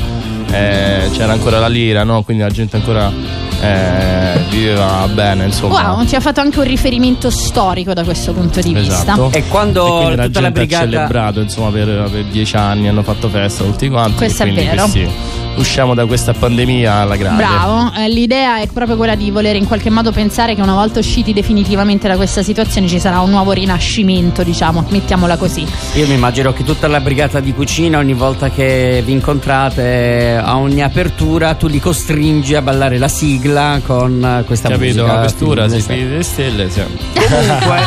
eh, c'era ancora la lira, no? Quindi la gente ancora eh, viveva bene, insomma. Wow, ci ha fatto anche un riferimento storico da questo punto di Esatto. vista. E quando E la tutta la gente ha brigata celebrato insomma per, per dieci anni hanno fatto festa tutti quanti Questo è vero. questi usciamo da questa pandemia alla grande. Bravo, eh, l'idea è proprio quella di voler in qualche modo pensare che una volta usciti definitivamente da questa situazione ci sarà un nuovo rinascimento, diciamo, mettiamola così. Io mi immagino che tutta la brigata di cucina, ogni volta che vi incontrate a ogni apertura, tu li costringi a ballare la sigla con questa Capito? musica. Apertura, Figli sei figli delle stelle. Sì. Comunque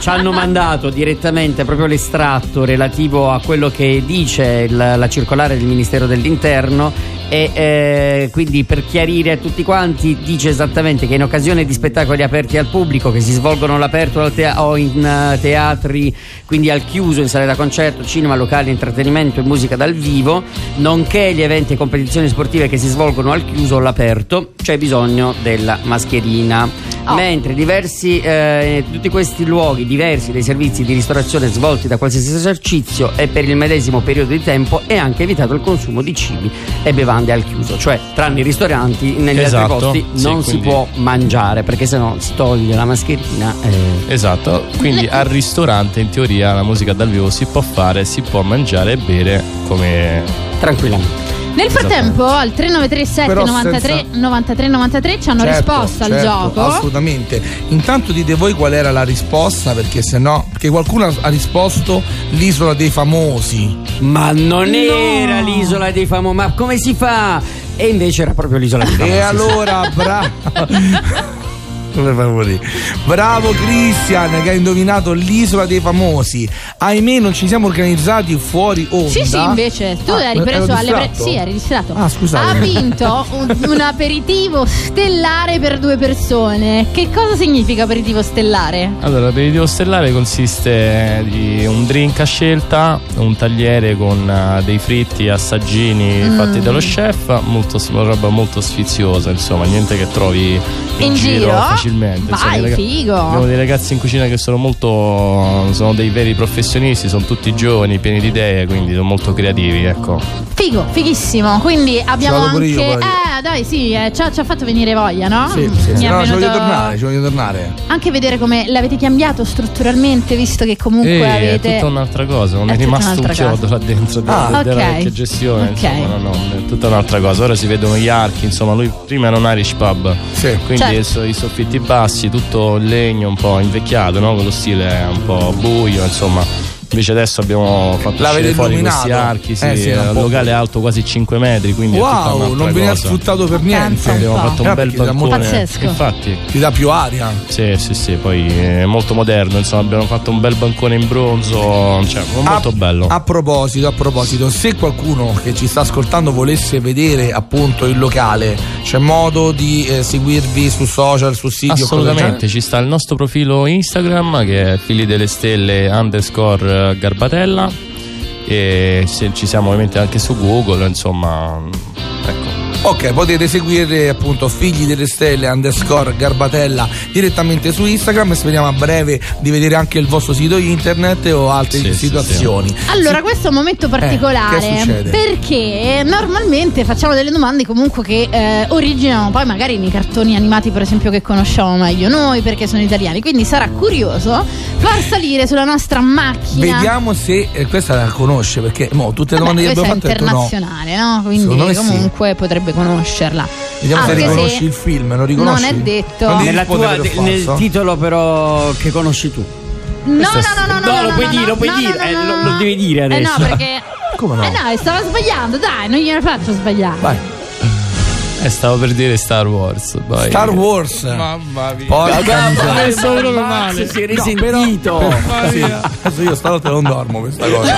ci hanno mandato direttamente proprio l'estratto relativo a quello che dice il- la circolare del Ministero dell'Interno e eh, quindi per chiarire a tutti quanti dice esattamente che in occasione di spettacoli aperti al pubblico che si svolgono all'aperto al tea- o in eh, teatri quindi al chiuso in sale da concerto, cinema, locali, intrattenimento e musica dal vivo nonché gli eventi e competizioni sportive che si svolgono al chiuso o all'aperto c'è bisogno della mascherina Oh. mentre diversi eh, tutti questi luoghi diversi dei servizi di ristorazione svolti da qualsiasi esercizio e per il medesimo periodo di tempo è anche evitato il consumo di cibi e bevande al chiuso cioè tranne i ristoranti negli Esatto, altri posti sì, non si quindi- può mangiare perché sennò si toglie la mascherina eh. Esatto, quindi al ristorante in teoria la musica dal vivo si può fare, si può mangiare e bere come tranquillamente Nel frattempo al 3937 Però 93 senza- 93 93 ci hanno Certo, risposto al certo, gioco. Assolutamente. Intanto dite voi qual era la risposta, perché se no. Perché qualcuno ha risposto l'isola dei famosi. ma non No. era l'isola dei famosi ma come si fa e invece era proprio l'isola dei famosi E allora, bravo. Come fai lì? Bravo Christian che ha indovinato l'isola dei famosi. Ahimè, non ci siamo organizzati fuori onda. Sì, sì, invece tu Ah, eri preso alle pre-? Sì, eri distratto. Ah, scusate. Ha vinto un, un aperitivo stellare per due persone. Che cosa significa aperitivo stellare? Allora, l'aperitivo stellare consiste di un drink a scelta, un tagliere con eh, dei fritti assaggini Mm. fatti dallo chef, molto, una roba molto sfiziosa, insomma, niente che trovi in, In giro? Facilmente. Insomma, Vai, i raga- figo. Abbiamo dei ragazzi in cucina che sono molto. sono dei veri professionisti, sono tutti giovani, pieni di idee, quindi sono molto creativi, ecco. Figo, fighissimo. Quindi abbiamo anche. io, eh, dai, sì, eh, ci, ha, ci ha fatto venire voglia, no? Sì, sì, Mi sì. è No, ci voglio venuto- tornare, ci voglio tornare. Anche vedere come l'avete cambiato strutturalmente, visto che comunque E è avete. tutta un'altra cosa, non È è, rimasto un chiodo là dentro Ah, della, della ok. vecchia gestione, Ok. insomma, no, no, è tutta un'altra cosa. Ora si vedono gli archi, insomma, lui prima era un Irish pub, Sì. quindi Certo. i soffitti bassi, tutto in legno, un po' invecchiato, no? Quello stile un po' buio, insomma. Invece adesso abbiamo fatto L'avete uscire fuori illuminato? questi archi, sì, Eh sì, un locale è alto quasi 5 metri, quindi Wow, non veniva cosa. sfruttato per niente. Abbiamo po'. fatto un bel balcone. Pazzesco. Infatti, Ti dà più aria. sì, sì, sì, poi è molto moderno, insomma, abbiamo fatto un bel bancone in bronzo, cioè, molto a, bello. A proposito, a proposito, se qualcuno che ci sta ascoltando volesse vedere appunto il locale, c'è modo di eh, seguirvi su social, sul sito? Assolutamente, ci sta il nostro profilo Instagram che è figli delle stelle underscore garbatella e se ci siamo ovviamente anche su Google, insomma, ecco. Ok, potete seguire appunto Figli delle Stelle underscore Garbatella direttamente su Instagram e speriamo a breve di vedere anche il vostro sito internet o altre Sì, sì, situazioni. Allora, Sì. questo è un momento Eh, che particolare succede? perché normalmente facciamo delle domande comunque che eh, originano poi magari nei cartoni animati, per esempio, che conosciamo meglio noi perché sono italiani. Quindi sarà curioso far salire sulla nostra macchina. Vediamo se eh, questa la conosce perché mo, tutte le domande Vabbè, che questa abbiamo è fatto detto no. internazionale, no? Quindi me sì. comunque potrebbe conoscerla. Vediamo se Anche riconosci il film, lo riconosci? Non è detto. Non Nella tua- nel titolo però che conosci tu No, no, no, no, no, No, no, lo puoi no, dire, no, lo puoi no, dire, no, eh, no, lo- devi dire Eh adesso. no, perché Come no? Eh no, stava sbagliando, dai, non gliene faccio sbagliare. Vai. Eh, stavo per dire Star Wars. Vai. Star Wars. Mamma mia. Porca miseria. Max male. si è No, risentito però- sì, adesso io stanotte non dormo questa cosa.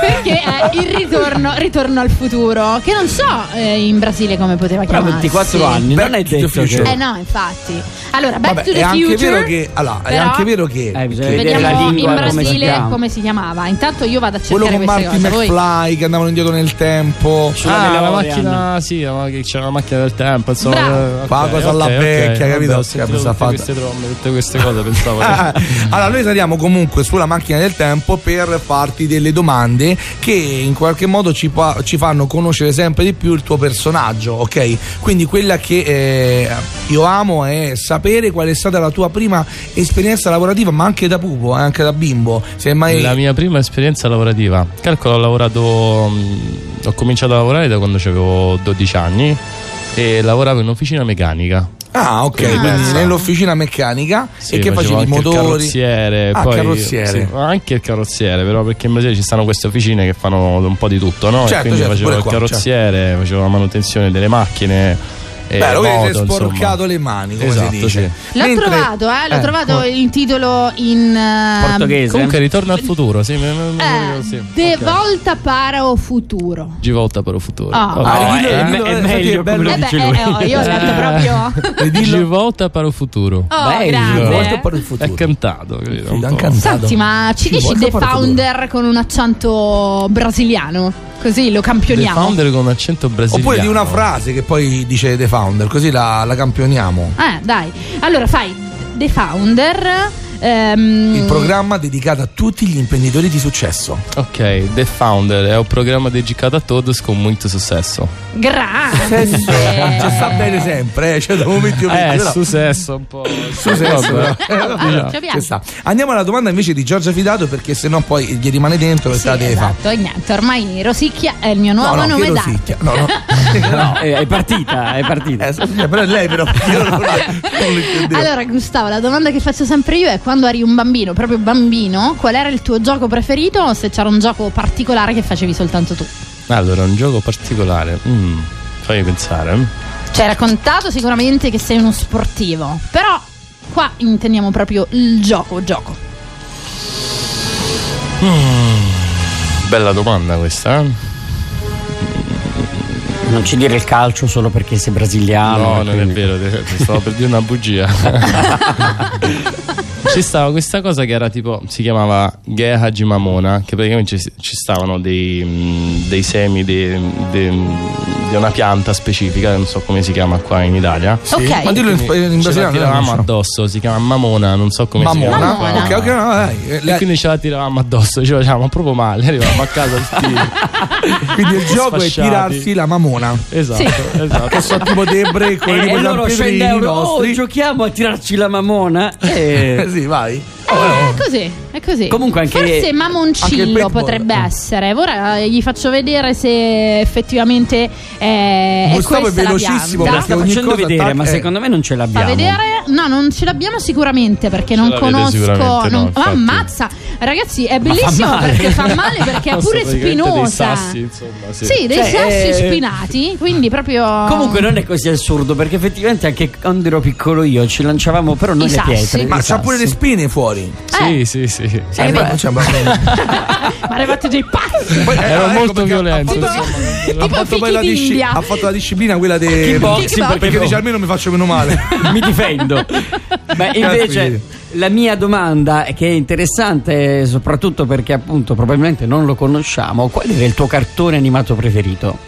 Perché è il ritorno, ritorno al futuro, che non so eh, in Brasile come poteva Però chiamarsi. 24 anni Back non è detto future. che Eh no, infatti. Allora, Back Vabbè, to the è anche Future. vero che allora, è però- anche vero che, Eh, bisogna che vedere Vediamo la in lingua come si Brasile come si chiamava. Intanto io vado a quello cercare con queste Marty cose. Voi- McFly che andavano indietro nel tempo. sulla Ah, la macchina, sì, la ma- che c'era la macchina del tempo, insomma. Bravo. eh, Fa ok, cosa alla ok, ok. vecchia, Vabbè, capito? Ho Che sentito tutte fatto? queste tromme, tutte queste cose, pensavo. Allora noi saliamo comunque sulla macchina del tempo per farti delle domande che in qualche modo ci, pa- ci fanno conoscere sempre di più il tuo personaggio, ok? Quindi quella che eh, io amo è sapere qual è stata la tua prima esperienza lavorativa, ma anche da pupo, eh, anche da bimbo. Se mai... La mia prima esperienza lavorativa. Calcolo, ho lavorato. mh, ho cominciato a lavorare da quando avevo 12 anni e lavoravo in un'officina meccanica. Ah, ok, Sì, quindi nell'officina meccanica Sì, e che facevi il motori? carrozziere, Ah, poi, carrozziere. sì, anche il carrozziere, però perché in Brasile ci stanno queste officine che fanno un po' di tutto, no? Certo, e quindi certo, facevo il qua, carrozziere, facevo la manutenzione delle macchine. E Beh, moto, avete sporcato insomma. le mani, come Esatto, si dice. sì. L'ho Mentre- trovato, eh, l'ho eh, trovato il titolo in eh, Portoghese? Comunque ritorno al futuro, sì, eh, sì, De ok. volta para o futuro. Di volta per il futuro. Ah. Ok. Ah, No, dillo- è, dillo- è eh, meglio è bello. come lo Eh beh, dice eh, lui. oh, io ho letto proprio. Ridillo- Di volta per il futuro. Oh, Bello. Volta per il futuro. È cantato, capito? Sì, cantato. Senti, ma ci Ci dici The. Founder con un accento brasiliano? Così lo The campioniamo. Founder con accento brasiliano. Oppure di una frase che poi dice The Founder, così la, la campioniamo. Eh, dai. Allora fai The Founder. Ehm, Il programma dedicato a tutti gli imprenditori di successo. Ok, The Founder è un programma dedicato a todos con molto successo. Grande. Ci sta bene sempre, eh, cioè da momenti io Eh, però- successo un po'. Successo, Diciamo, ci piace. ci sta. Andiamo alla domanda invece di Giorgia Fidato perché sennò poi gli rimane dentro e Sì, esatto, e niente, ormai Rosicchia è il mio nuovo No, no, nome d'arte. rosicchia. No, no. No, è, partita, è partita. Eh, però è lei però. Io non, non. Allora, Gustavo, la domanda che faccio sempre io è quando eri un bambino, proprio bambino, qual era il tuo gioco preferito o se c'era un gioco particolare che facevi soltanto tu? Allora, un gioco particolare. Mm, fammi pensare. Ci hai raccontato sicuramente che sei uno sportivo, però qua intendiamo proprio il gioco, gioco. Bella domanda questa, eh? Non ci dire il calcio solo perché sei brasiliano. No, non è quindi- vero, te- ti stavo per dire una bugia. ci stava questa cosa che era tipo, si chiamava Geha Mamona, che praticamente ci, ci stavano dei, mm, dei semi di, di- di una pianta specifica, non so come si chiama qua in Italia. Sì. Ok. Ma dillo in, in Ce la brasiliano. tiravamo addosso, si chiama Mamona, non so come si chiama. Mamona. Mamona. Ok, ok, no, dai. Eh, E quindi ce la tiravamo addosso, ci facevamo proprio male, arrivavamo a casa Quindi il gioco è tirarsi la mamona. Esatto, esatto. Che sono tipo Debre con E, i e loro scendevano, oh, nostri. giochiamo a tirarci la mamona. Eh, E... sì, vai. Eh, è così, è così. Comunque anche- Forse anche il Mamoncillo paintball. potrebbe essere. Ora gli faccio vedere se effettivamente è, è Gustavo è questa la velocissimo pianta. perché Sta ogni facendo vedere, ma secondo me non ce Fa l'abbiamo. vedere? No, non ce l'abbiamo sicuramente perché Ce non conosco. non- no, Ma ammazza, ragazzi, è bellissimo male. perché fa male perché è pure praticamente dei spinosa. sassi, insomma, sì. Sì, dei Cioè, sassi eh, spinati, quindi proprio. Comunque non è così assurdo perché effettivamente anche quando ero piccolo io ci lanciavamo però non I le sassi. pietre. Ma c'ha pure le spine fuori. Eh. Sì, sì, sì. Eh, beh, cioè, ma- Ma arrivate dei pazzi. Poi, eh, Era ecco molto perché ha violento, fatto- insomma. Ha fatto, poi la disci- ha fatto la disciplina quella del Kickboxing, perché- dice almeno mi faccio meno male. mi difendo. Ma invece la mia domanda è che è interessante soprattutto perché appunto probabilmente non lo conosciamo. Qual era il tuo cartone animato preferito?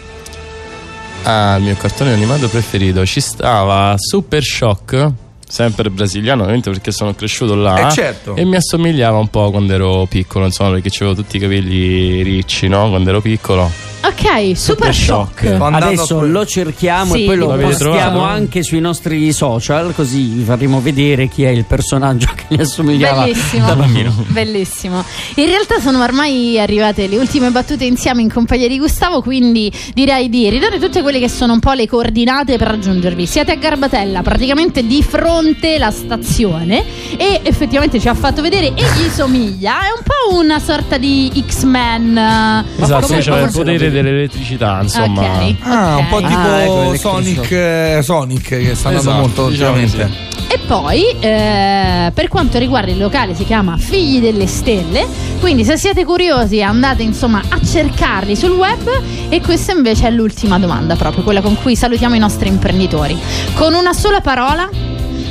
Ah, il mio cartone animato preferito ci stava Super Shock, sempre brasiliano, ovviamente perché sono cresciuto là. Eh, certo. E mi assomigliava un po' quando ero piccolo, insomma, perché avevo tutti i capelli ricci, no? Quando ero piccolo. Ok, super, shock. shock. Adesso a- lo cerchiamo Sì. e poi lo postiamo anche sui nostri social così vi faremo vedere chi è il personaggio che gli assomigliava Bellissimo, da bambino. bellissimo. In realtà sono ormai arrivate le ultime battute insieme in compagnia di Gustavo, quindi direi di ridare tutte quelle che sono un po' le coordinate per raggiungervi. Siete a Garbatella, praticamente di fronte alla stazione e effettivamente ci ha fatto vedere e gli somiglia, è un po' una sorta di X-Men. Esatto, come- c'era il come- dell'elettricità, insomma. Ok, Ah, un po' tipo Ah, ecco. Sonic, eh, Sonic che sta andando Esatto, molto diciamo ultimamente. E poi, eh, per quanto riguarda il locale, si chiama Figli delle Stelle. Quindi, se siete curiosi, andate insomma a cercarli sul web. E questa invece è l'ultima domanda, proprio quella con cui salutiamo i nostri imprenditori. Con una sola parola,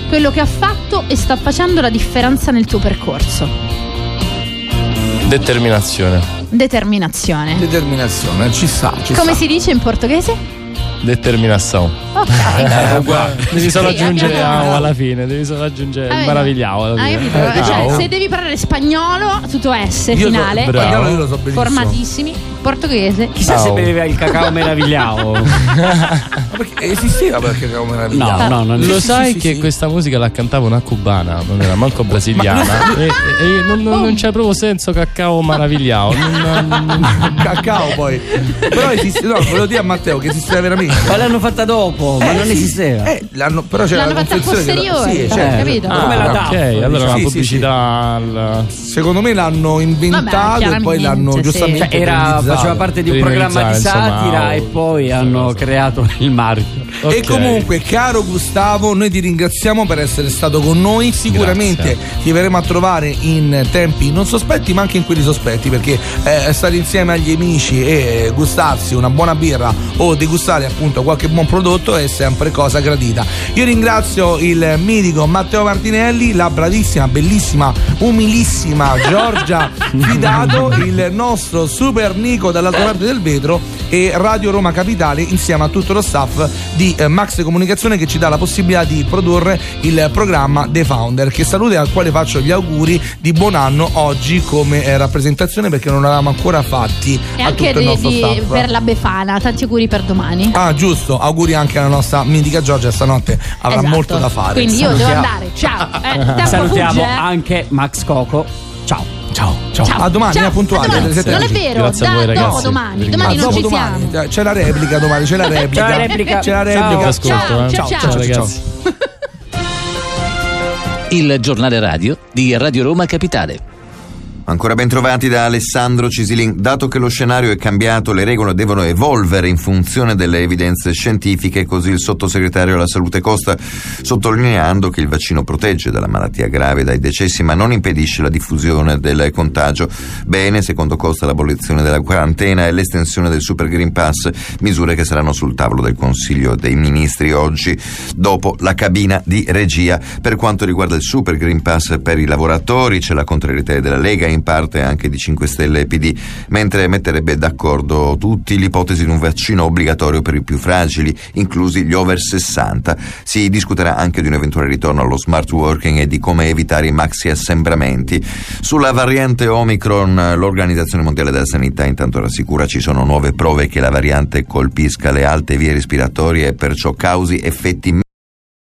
quello che ha fatto e sta facendo la differenza nel tuo percorso. Determinazione. Determinazione. Determinazione, ci sta, ci Come sta. si dice in portoghese? Determinazione. Ok. Devi solo Sì, aggiungere abbiamo- alla fine, devi solo aggiungere Ah, maravigliao alla Hai fine. capito? Eh, Cioè, se devi parlare spagnolo, tutto S Io so- finale. bravo. spagnolo io lo so benissimo. Formatissimi. Portoghese. Chissà Ciao. se beveva il cacao meravigliao. Ma perché esisteva perché cavolo meravigliato. No, no, non Lo Sì, sai sì, sì, che sì. questa musica la cantava una cubana, non era manco brasiliana. e, e- e non, non- non c'è proprio senso cacao maravigliao. Non- non- Cacao poi. Però esiste, no, volevo dire a Matteo che esisteva veramente. Ma l'hanno fatta dopo, ma Eh, non sì. esisteva. Eh, l'hanno, però c'era L'hanno la fatta confezione che- posteriori, Sì, certo. capito? Ah, come la Ah, DAF, ok, allora Sì, sì, pubblicità al. Secondo me l'hanno inventato Vabbè, e poi l'hanno sì. giustamente Cioè, era, utilizzato. faceva parte di un programma di insomma, satira e poi hanno creato il marchio. E Ok. comunque, caro Gustavo, noi ti ringraziamo per essere stato con noi. Sicuramente Grazie. ti verremo a trovare in tempi non sospetti, ma anche in quelli sospetti, perché eh, stare insieme agli amici e gustarsi una buona birra o degustare appunto qualche buon prodotto è sempre cosa gradita. Io ringrazio il mitico Matteo Martinelli, la bravissima, bellissima, umilissima Giorgia Fidato, il nostro super Nico dall'altra parte del vetro e Radio Roma Capitale insieme a tutto lo staff di eh, Max Comunicazione che ci dà la possibilità di produrre il programma The Founder che saluto e al quale faccio gli auguri di buon anno oggi come eh, rappresentazione perché non l'avevamo ancora fatti E a anche tutto il di- nostro di- staff. per la Befana. Tanti auguri per domani. Ah giusto, auguri anche alla nostra mitica Giorgia stanotte avrà Esatto. molto da fare. Quindi io devo Salutiamo. andare. Ciao. Eh, Salutiamo fugge, eh. anche Max Coco. Ciao. Ciao, ciao. Ciao. A domani, Ciao. a puntuale. A domani. sette Non è vero, Grazie a da voi, dopo ragazzi. domani. Vi Domani Ah, non dopo ci domani. siamo. C'è la replica domani, c'è la replica. C'è la replica. C'è la Ciao. replica. Ascolto, Ciao, eh. ciao, ciao. ragazzi. Il giornale radio di Radio Roma Capitale. Ancora ben trovati da Alessandro Cisilin. Dato che lo scenario è cambiato, le regole devono evolvere in funzione delle evidenze scientifiche, così il sottosegretario alla salute Costa, sottolineando che il vaccino protegge dalla malattia grave e dai decessi, ma non impedisce la diffusione del contagio. Bene, secondo Costa, l'abolizione della quarantena e l'estensione del Super Green Pass, misure che saranno sul tavolo del Consiglio dei Ministri oggi, dopo la cabina di regia. Per quanto riguarda il Super Green Pass per i lavoratori, c'è la contrarietà della Lega e in parte anche di 5 Stelle e PD, mentre metterebbe d'accordo tutti l'ipotesi di un vaccino obbligatorio per i più fragili, inclusi gli over 60. Si discuterà anche di un eventuale ritorno allo smart working e di come evitare i maxi assembramenti. Sulla variante Omicron, l'Organizzazione Mondiale della Sanità intanto rassicura ci sono nuove prove che la variante colpisca le alte vie respiratorie e perciò causi effetti